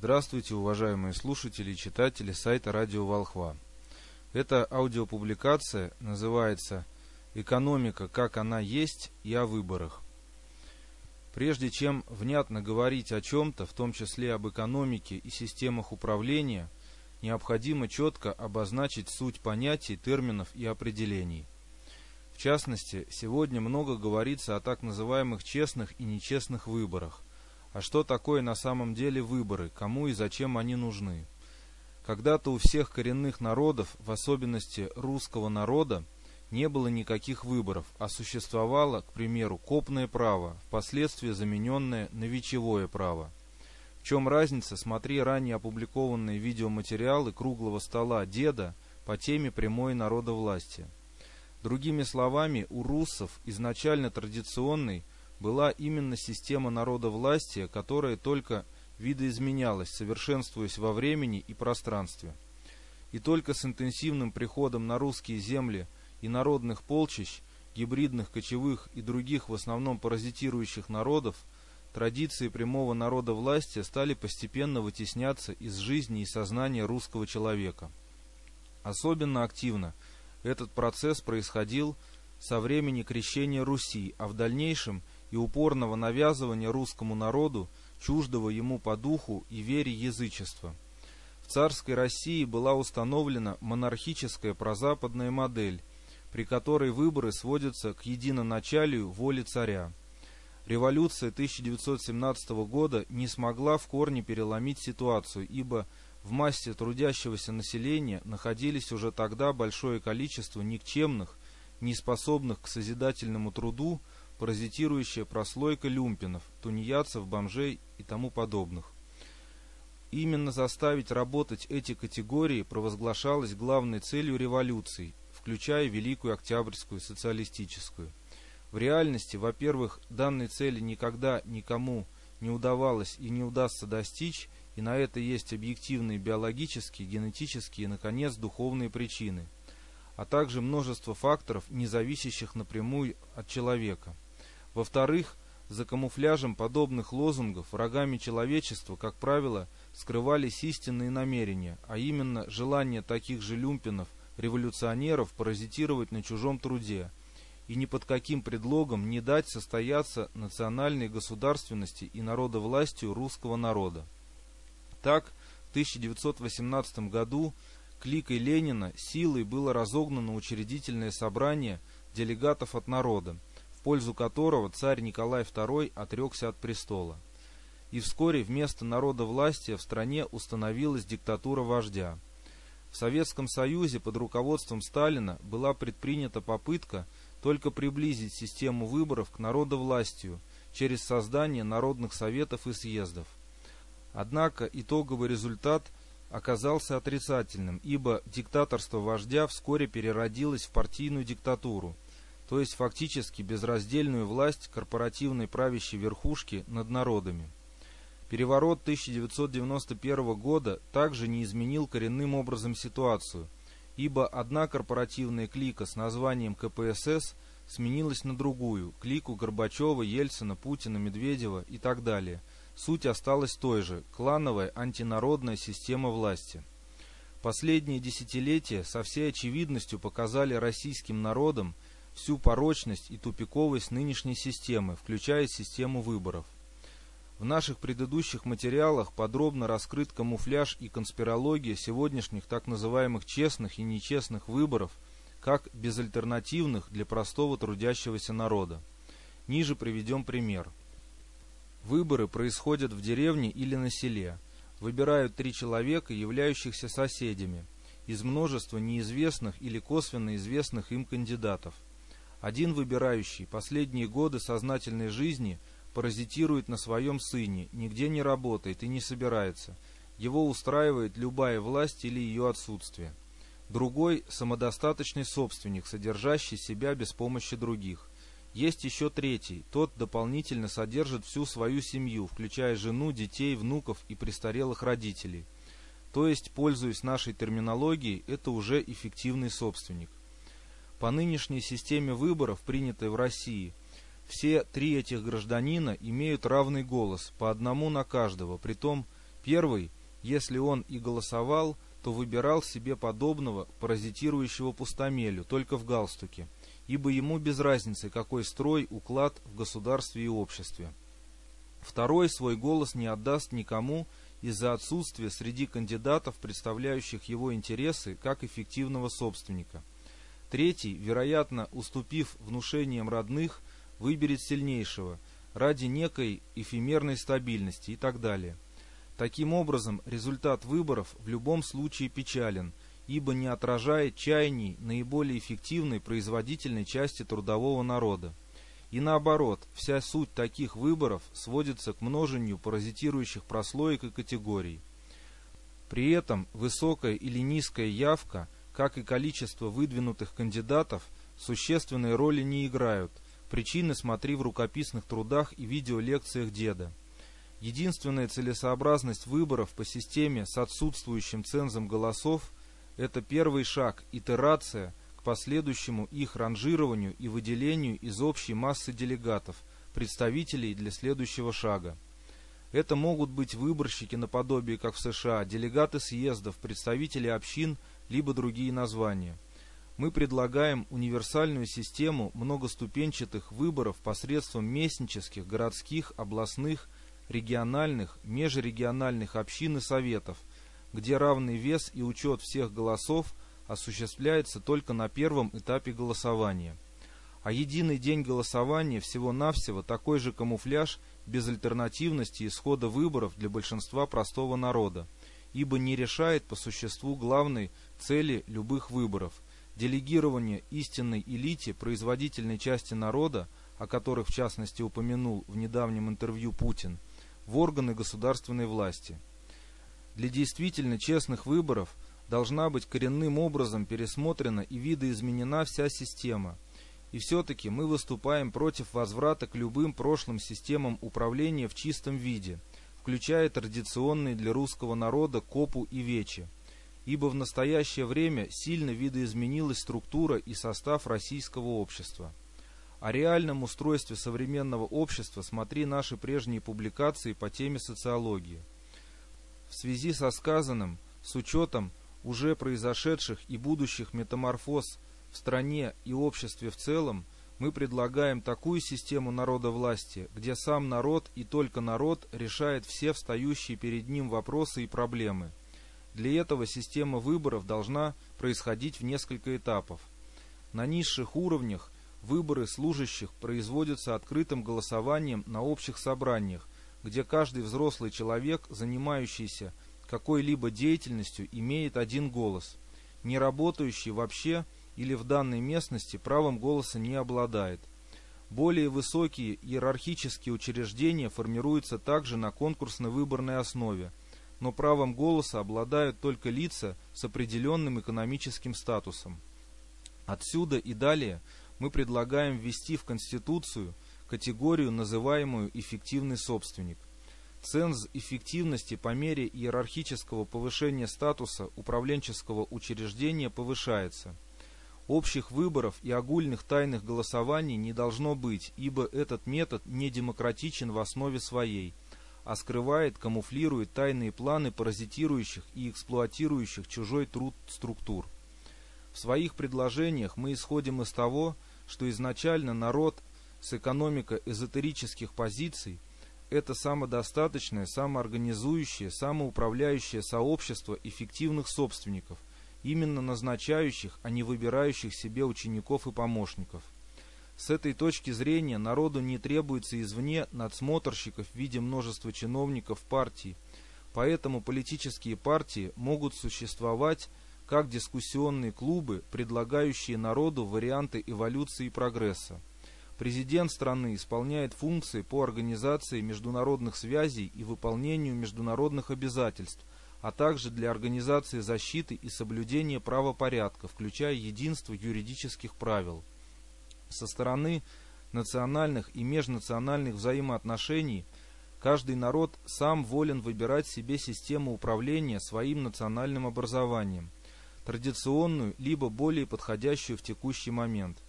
Здравствуйте, уважаемые слушатели и читатели сайта Радио Волхва. Эта аудиопубликация называется «Экономика, как она есть и о выборах». Прежде чем внятно говорить о чем-то, в том числе об экономике и системах управления, необходимо четко обозначить суть понятий, терминов и определений. В частности, сегодня много говорится о так называемых честных и нечестных выборах. А что такое на самом деле выборы, кому и зачем они нужны? Когда-то у всех коренных народов, в особенности русского народа, не было никаких выборов, а существовало, к примеру, копное право, впоследствии замененное на вечевое право. В чем разница, смотри ранее опубликованные видеоматериалы круглого стола деда по теме прямой народовластия. Другими словами, у руссов изначально традиционный – была именно система народовластия, которая только видоизменялась, совершенствуясь во времени и пространстве. И только с интенсивным приходом на русские земли и народных полчищ, гибридных, кочевых и других в основном паразитирующих народов, традиции прямого народовластия стали постепенно вытесняться из жизни и сознания русского человека. Особенно активно этот процесс происходил со времени крещения Руси, а в дальнейшем – и упорного навязывания русскому народу чуждого ему по духу и вере язычества. В царской России была установлена монархическая прозападная модель, при которой выборы сводятся к единоначалию воли царя. Революция 1917 года не смогла в корне переломить ситуацию, ибо в массе трудящегося населения находились уже тогда большое количество никчемных, неспособных к созидательному труду, паразитирующая прослойка люмпинов, тунеядцев, бомжей и тому подобных. Именно заставить работать эти категории провозглашалось главной целью революции, включая Великую Октябрьскую социалистическую. В реальности, во-первых, данной цели никогда никому не удавалось и не удастся достичь, и на это есть объективные биологические, генетические и, наконец, духовные причины, а также множество факторов, не зависящих напрямую от человека – во-вторых, за камуфляжем подобных лозунгов врагами человечества, как правило, скрывались истинные намерения, а именно желание таких же люмпинов, революционеров паразитировать на чужом труде и ни под каким предлогом не дать состояться национальной государственности и народовластию русского народа. Так, в 1918 году кликой Ленина силой было разогнано учредительное собрание делегатов от народа, пользу которого царь Николай II отрекся от престола. И вскоре вместо народа власти в стране установилась диктатура вождя. В Советском Союзе под руководством Сталина была предпринята попытка только приблизить систему выборов к народовластию через создание народных советов и съездов. Однако итоговый результат оказался отрицательным, ибо диктаторство вождя вскоре переродилось в партийную диктатуру – то есть фактически безраздельную власть корпоративной правящей верхушки над народами. Переворот 1991 года также не изменил коренным образом ситуацию, ибо одна корпоративная клика с названием КПСС сменилась на другую, клику Горбачева, Ельцина, Путина, Медведева и так далее. Суть осталась той же – клановая антинародная система власти. Последние десятилетия со всей очевидностью показали российским народам – всю порочность и тупиковость нынешней системы, включая систему выборов. В наших предыдущих материалах подробно раскрыт камуфляж и конспирология сегодняшних так называемых честных и нечестных выборов, как безальтернативных для простого трудящегося народа. Ниже приведем пример. Выборы происходят в деревне или на селе. Выбирают три человека, являющихся соседями, из множества неизвестных или косвенно известных им кандидатов – один выбирающий последние годы сознательной жизни паразитирует на своем сыне, нигде не работает и не собирается. Его устраивает любая власть или ее отсутствие. Другой – самодостаточный собственник, содержащий себя без помощи других. Есть еще третий, тот дополнительно содержит всю свою семью, включая жену, детей, внуков и престарелых родителей. То есть, пользуясь нашей терминологией, это уже эффективный собственник. По нынешней системе выборов, принятой в России, все три этих гражданина имеют равный голос, по одному на каждого, притом Первый, если он и голосовал, то выбирал себе подобного паразитирующего пустомелю, только в галстуке, ибо ему без разницы, какой строй, уклад в государстве и обществе. Второй свой голос не отдаст никому из-за отсутствия среди кандидатов, представляющих его интересы, как эффективного собственника. Третий, вероятно, уступив внушениям родных, выберет сильнейшего ради некой эфемерной стабильности и так далее. Таким образом, результат выборов в любом случае печален, ибо не отражает чаяний наиболее эффективной производительной части трудового народа. И наоборот, вся суть таких выборов сводится к множению паразитирующих прослоек и категорий. При этом высокая или низкая явка, как и количество выдвинутых кандидатов, существенной роли не играют. Причины смотри в рукописных трудах и видеолекциях деда. Единственная целесообразность выборов по системе с отсутствующим цензом голосов – это первый шаг, итерация – последующему их ранжированию и выделению из общей массы делегатов, представителей для следующего шага. Это могут быть выборщики наподобие, как в США, делегаты съездов, представители общин, либо другие названия. Мы предлагаем универсальную систему многоступенчатых выборов посредством местнических, городских, областных, региональных, межрегиональных общин и советов, где равный вес и учет всех голосов – осуществляется только на первом этапе голосования. А единый день голосования всего-навсего такой же камуфляж безальтернативности исхода выборов для большинства простого народа, ибо не решает по существу главной цели любых выборов – делегирование истинной элите производительной части народа, о которых в частности упомянул в недавнем интервью Путин, в органы государственной власти. Для действительно честных выборов – должна быть коренным образом пересмотрена и видоизменена вся система. И все-таки мы выступаем против возврата к любым прошлым системам управления в чистом виде, включая традиционные для русского народа копу и вечи. Ибо в настоящее время сильно видоизменилась структура и состав российского общества. О реальном устройстве современного общества смотри наши прежние публикации по теме социологии. В связи со сказанным, с учетом уже произошедших и будущих метаморфоз в стране и обществе в целом, мы предлагаем такую систему народовластия, где сам народ и только народ решает все встающие перед ним вопросы и проблемы. Для этого система выборов должна происходить в несколько этапов. На низших уровнях выборы служащих производятся открытым голосованием на общих собраниях, где каждый взрослый человек, занимающийся какой-либо деятельностью имеет один голос. Не работающий вообще или в данной местности правом голоса не обладает. Более высокие иерархические учреждения формируются также на конкурсно-выборной основе, но правом голоса обладают только лица с определенным экономическим статусом. Отсюда и далее мы предлагаем ввести в Конституцию категорию, называемую «эффективный собственник». Ценз эффективности по мере иерархического повышения статуса управленческого учреждения повышается. Общих выборов и огульных тайных голосований не должно быть, ибо этот метод не демократичен в основе своей, а скрывает, камуфлирует тайные планы паразитирующих и эксплуатирующих чужой труд структур. В своих предложениях мы исходим из того, что изначально народ с экономико-эзотерических позиций – это самодостаточное, самоорганизующее, самоуправляющее сообщество эффективных собственников, именно назначающих, а не выбирающих себе учеников и помощников. С этой точки зрения народу не требуется извне надсмотрщиков в виде множества чиновников партий, поэтому политические партии могут существовать как дискуссионные клубы, предлагающие народу варианты эволюции и прогресса. Президент страны исполняет функции по организации международных связей и выполнению международных обязательств, а также для организации защиты и соблюдения правопорядка, включая единство юридических правил. Со стороны национальных и межнациональных взаимоотношений каждый народ сам волен выбирать себе систему управления своим национальным образованием, традиционную либо более подходящую в текущий момент –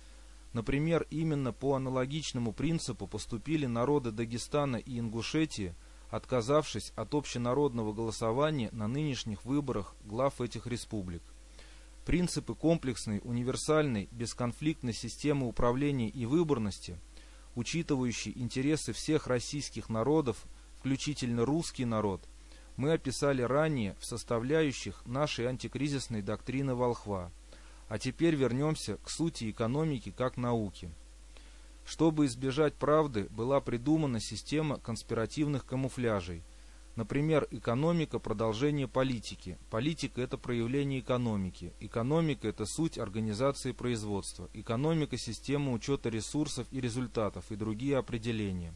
Например, именно по аналогичному принципу поступили народы Дагестана и Ингушетии, отказавшись от общенародного голосования на нынешних выборах глав этих республик. Принципы комплексной, универсальной, бесконфликтной системы управления и выборности, учитывающей интересы всех российских народов, включительно русский народ, мы описали ранее в составляющих нашей антикризисной доктрины Волхва. А теперь вернемся к сути экономики как науки. Чтобы избежать правды, была придумана система конспиративных камуфляжей. Например, экономика – продолжение политики. Политика – это проявление экономики. Экономика – это суть организации производства. Экономика – система учета ресурсов и результатов и другие определения.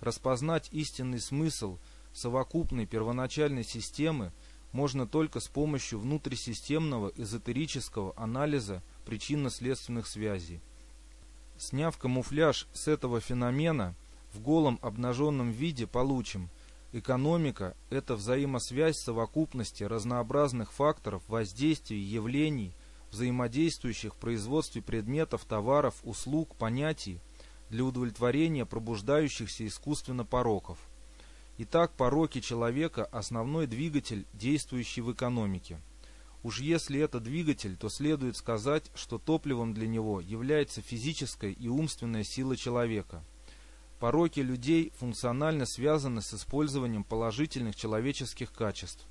Распознать истинный смысл совокупной первоначальной системы можно только с помощью внутрисистемного эзотерического анализа причинно-следственных связей. Сняв камуфляж с этого феномена, в голом обнаженном виде получим экономика – это взаимосвязь совокупности разнообразных факторов воздействия явлений, взаимодействующих в производстве предметов, товаров, услуг, понятий для удовлетворения пробуждающихся искусственно пороков. Итак, пороки человека – основной двигатель, действующий в экономике – Уж если это двигатель, то следует сказать, что топливом для него является физическая и умственная сила человека. Пороки людей функционально связаны с использованием положительных человеческих качеств.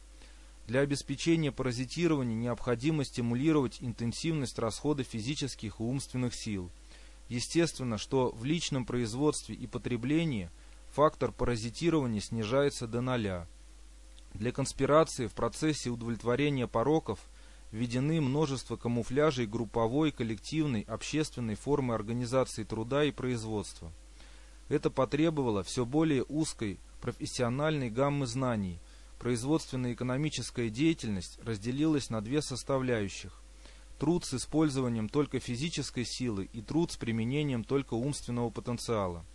Для обеспечения паразитирования необходимо стимулировать интенсивность расхода физических и умственных сил. Естественно, что в личном производстве и потреблении фактор паразитирования снижается до ноля – для конспирации в процессе удовлетворения пороков введены множество камуфляжей групповой, коллективной, общественной формы организации труда и производства. Это потребовало все более узкой профессиональной гаммы знаний. Производственная экономическая деятельность разделилась на две составляющих. Труд с использованием только физической силы и труд с применением только умственного потенциала.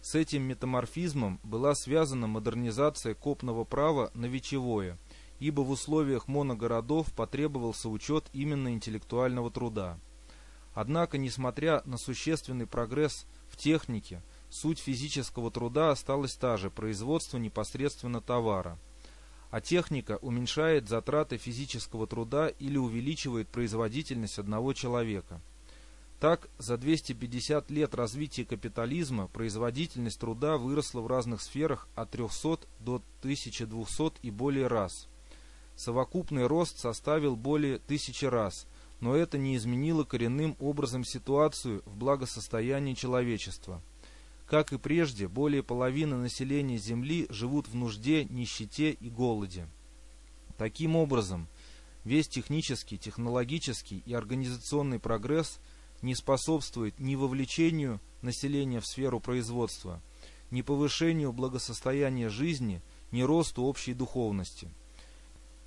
С этим метаморфизмом была связана модернизация копного права на вечевое, ибо в условиях моногородов потребовался учет именно интеллектуального труда. Однако, несмотря на существенный прогресс в технике, суть физического труда осталась та же – производство непосредственно товара. А техника уменьшает затраты физического труда или увеличивает производительность одного человека – так, за 250 лет развития капитализма производительность труда выросла в разных сферах от 300 до 1200 и более раз. Совокупный рост составил более тысячи раз, но это не изменило коренным образом ситуацию в благосостоянии человечества. Как и прежде, более половины населения Земли живут в нужде, нищете и голоде. Таким образом, весь технический, технологический и организационный прогресс – не способствует ни вовлечению населения в сферу производства, ни повышению благосостояния жизни, ни росту общей духовности.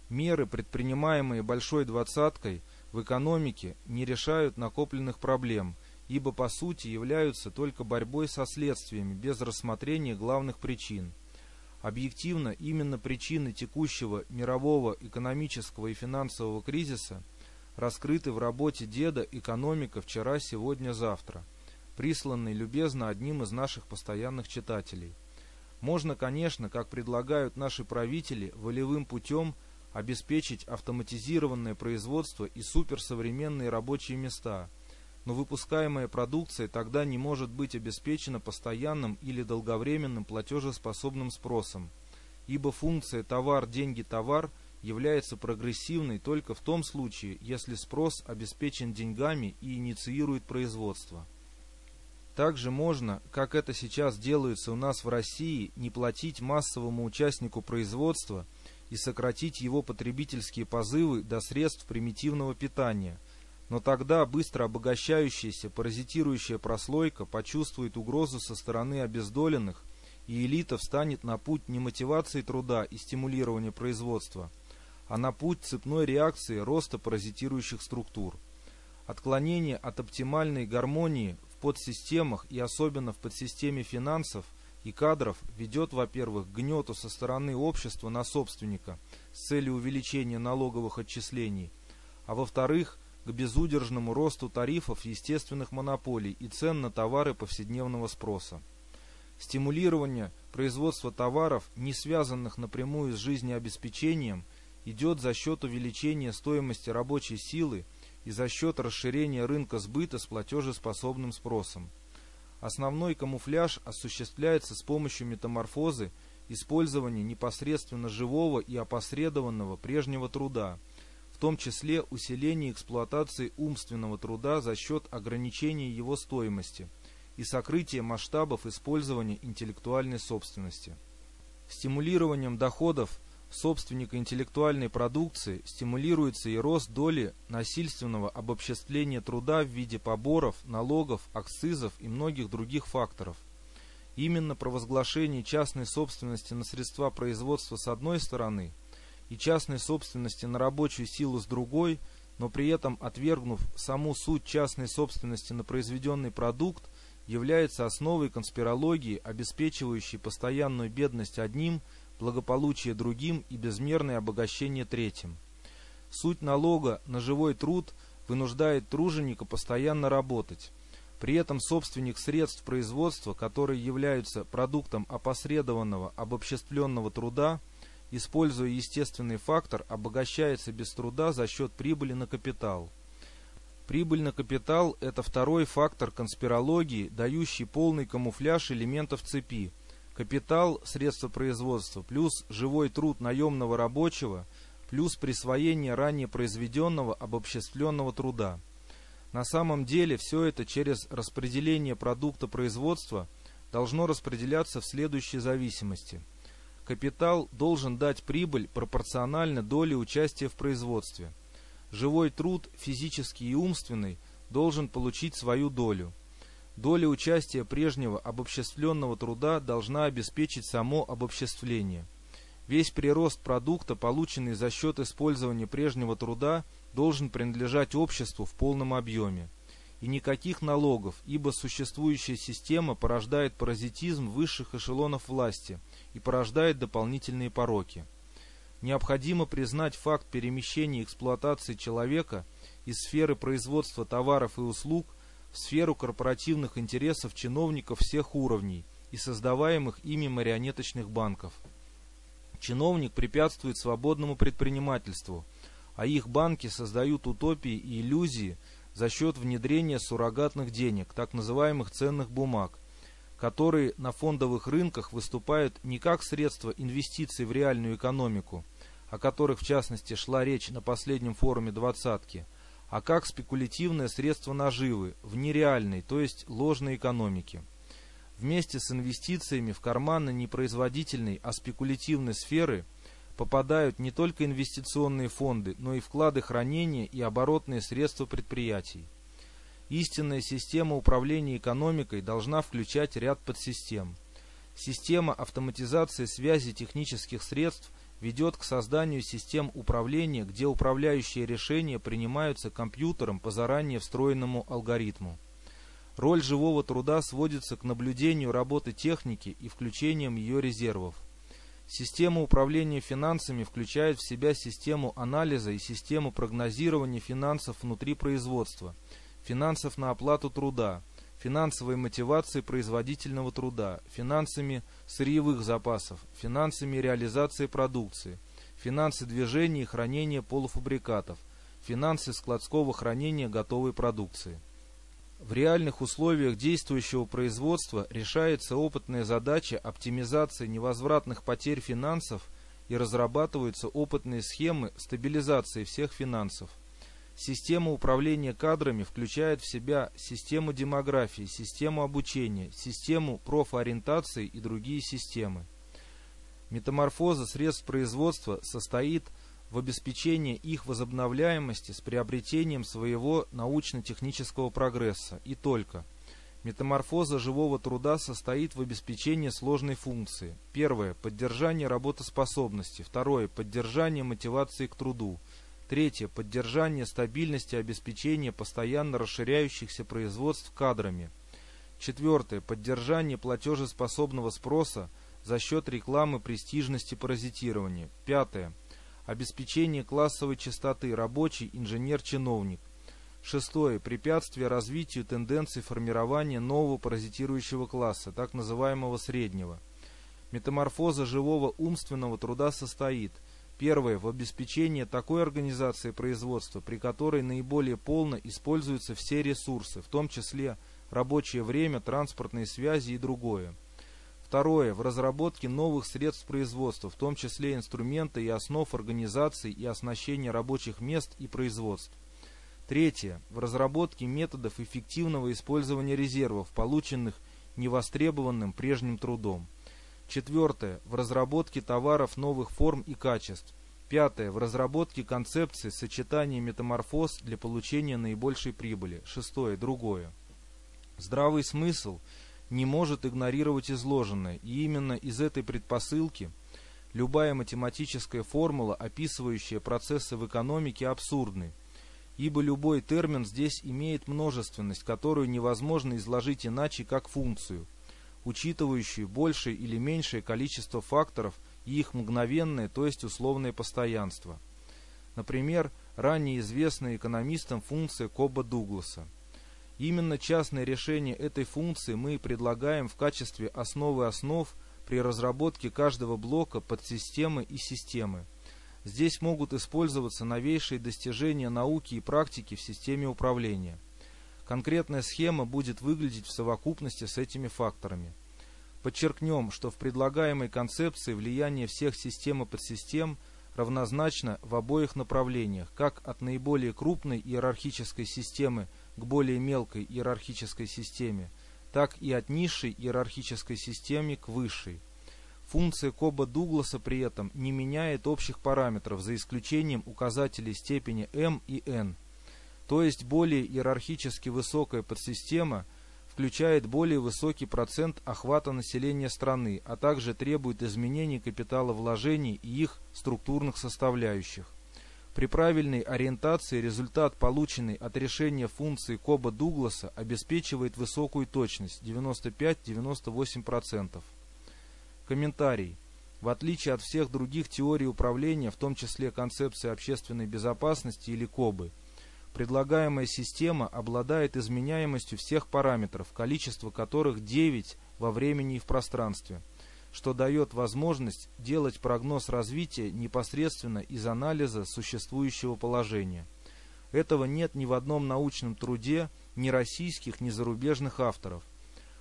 Меры, предпринимаемые Большой Двадцаткой в экономике, не решают накопленных проблем, ибо по сути являются только борьбой со следствиями без рассмотрения главных причин. Объективно, именно причины текущего мирового экономического и финансового кризиса – раскрыты в работе деда «Экономика вчера, сегодня, завтра», присланной любезно одним из наших постоянных читателей. Можно, конечно, как предлагают наши правители, волевым путем обеспечить автоматизированное производство и суперсовременные рабочие места, но выпускаемая продукция тогда не может быть обеспечена постоянным или долговременным платежеспособным спросом, ибо функция «товар-деньги-товар» является прогрессивной только в том случае, если спрос обеспечен деньгами и инициирует производство. Также можно, как это сейчас делается у нас в России, не платить массовому участнику производства и сократить его потребительские позывы до средств примитивного питания. Но тогда быстро обогащающаяся паразитирующая прослойка почувствует угрозу со стороны обездоленных, и элита встанет на путь не мотивации труда и стимулирования производства – а на путь цепной реакции роста паразитирующих структур. Отклонение от оптимальной гармонии в подсистемах и особенно в подсистеме финансов и кадров ведет, во-первых, к гнету со стороны общества на собственника с целью увеличения налоговых отчислений, а во-вторых, к безудержному росту тарифов естественных монополий и цен на товары повседневного спроса. Стимулирование производство товаров, не связанных напрямую с жизнеобеспечением, идет за счет увеличения стоимости рабочей силы и за счет расширения рынка сбыта с платежеспособным спросом. Основной камуфляж осуществляется с помощью метаморфозы использования непосредственно живого и опосредованного прежнего труда, том числе усиление эксплуатации умственного труда за счет ограничения его стоимости и сокрытия масштабов использования интеллектуальной собственности. Стимулированием доходов собственника интеллектуальной продукции стимулируется и рост доли насильственного обобществления труда в виде поборов, налогов, акцизов и многих других факторов. Именно провозглашение частной собственности на средства производства с одной стороны и частной собственности на рабочую силу с другой, но при этом отвергнув саму суть частной собственности на произведенный продукт, является основой конспирологии, обеспечивающей постоянную бедность одним – благополучие другим и безмерное обогащение третьим. Суть налога на живой труд вынуждает труженика постоянно работать. При этом собственник средств производства, которые являются продуктом опосредованного обобществленного труда, используя естественный фактор, обогащается без труда за счет прибыли на капитал. Прибыль на капитал – это второй фактор конспирологии, дающий полный камуфляж элементов цепи, Капитал, средства производства, плюс живой труд наемного рабочего, плюс присвоение ранее произведенного обобществленного труда. На самом деле все это через распределение продукта производства должно распределяться в следующей зависимости. Капитал должен дать прибыль пропорционально доле участия в производстве. Живой труд, физический и умственный, должен получить свою долю. Доля участия прежнего обобществленного труда должна обеспечить само обобществление. Весь прирост продукта, полученный за счет использования прежнего труда, должен принадлежать обществу в полном объеме. И никаких налогов, ибо существующая система порождает паразитизм высших эшелонов власти и порождает дополнительные пороки. Необходимо признать факт перемещения эксплуатации человека из сферы производства товаров и услуг – в сферу корпоративных интересов чиновников всех уровней и создаваемых ими марионеточных банков. Чиновник препятствует свободному предпринимательству, а их банки создают утопии и иллюзии за счет внедрения суррогатных денег, так называемых ценных бумаг, которые на фондовых рынках выступают не как средство инвестиций в реальную экономику, о которых в частности шла речь на последнем форуме «двадцатки», а как спекулятивное средство наживы в нереальной, то есть ложной экономике. Вместе с инвестициями в карманы непроизводительной, а спекулятивной сферы попадают не только инвестиционные фонды, но и вклады хранения и оборотные средства предприятий. Истинная система управления экономикой должна включать ряд подсистем. Система автоматизации связи технических средств ведет к созданию систем управления, где управляющие решения принимаются компьютером по заранее встроенному алгоритму. Роль живого труда сводится к наблюдению работы техники и включением ее резервов. Система управления финансами включает в себя систему анализа и систему прогнозирования финансов внутри производства, финансов на оплату труда, финансовой мотивацией производительного труда, финансами сырьевых запасов, финансами реализации продукции, финансы движения и хранения полуфабрикатов, финансы складского хранения готовой продукции. В реальных условиях действующего производства решается опытная задача оптимизации невозвратных потерь финансов и разрабатываются опытные схемы стабилизации всех финансов. Система управления кадрами включает в себя систему демографии, систему обучения, систему профориентации и другие системы. Метаморфоза средств производства состоит в обеспечении их возобновляемости с приобретением своего научно-технического прогресса и только. Метаморфоза живого труда состоит в обеспечении сложной функции. Первое – поддержание работоспособности. Второе – поддержание мотивации к труду. Третье. Поддержание стабильности обеспечения постоянно расширяющихся производств кадрами. Четвертое. Поддержание платежеспособного спроса за счет рекламы престижности паразитирования. Пятое. Обеспечение классовой чистоты рабочий, инженер, чиновник. Шестое. Препятствие развитию тенденций формирования нового паразитирующего класса, так называемого среднего. Метаморфоза живого умственного труда состоит Первое. В обеспечении такой организации производства, при которой наиболее полно используются все ресурсы, в том числе рабочее время, транспортные связи и другое. Второе. В разработке новых средств производства, в том числе инструмента и основ организации и оснащения рабочих мест и производств. Третье. В разработке методов эффективного использования резервов, полученных невостребованным прежним трудом. Четвертое. В разработке товаров новых форм и качеств. Пятое. В разработке концепции сочетания метаморфоз для получения наибольшей прибыли. Шестое. Другое. Здравый смысл не может игнорировать изложенное, и именно из этой предпосылки любая математическая формула, описывающая процессы в экономике, абсурдны, ибо любой термин здесь имеет множественность, которую невозможно изложить иначе, как функцию, учитывающую большее или меньшее количество факторов и их мгновенное, то есть условное постоянство. Например, ранее известная экономистам функция Коба-Дугласа – Именно частное решение этой функции мы предлагаем в качестве основы основ при разработке каждого блока подсистемы и системы. Здесь могут использоваться новейшие достижения науки и практики в системе управления. Конкретная схема будет выглядеть в совокупности с этими факторами. Подчеркнем, что в предлагаемой концепции влияние всех систем и подсистем равнозначно в обоих направлениях, как от наиболее крупной иерархической системы к более мелкой иерархической системе, так и от низшей иерархической системы к высшей. Функция Коба Дугласа при этом не меняет общих параметров, за исключением указателей степени m и n. То есть более иерархически высокая подсистема включает более высокий процент охвата населения страны, а также требует изменений капитала вложений и их структурных составляющих. При правильной ориентации результат, полученный от решения функции Коба Дугласа, обеспечивает высокую точность 95-98%. Комментарий. В отличие от всех других теорий управления, в том числе концепции общественной безопасности или КОБы, предлагаемая система обладает изменяемостью всех параметров, количество которых 9 во времени и в пространстве – что дает возможность делать прогноз развития непосредственно из анализа существующего положения. Этого нет ни в одном научном труде ни российских, ни зарубежных авторов.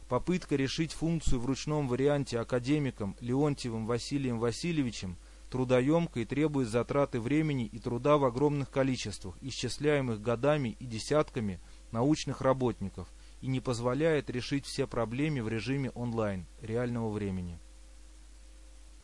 Попытка решить функцию в ручном варианте академиком Леонтьевым Василием Васильевичем трудоемко и требует затраты времени и труда в огромных количествах, исчисляемых годами и десятками научных работников, и не позволяет решить все проблемы в режиме онлайн, реального времени.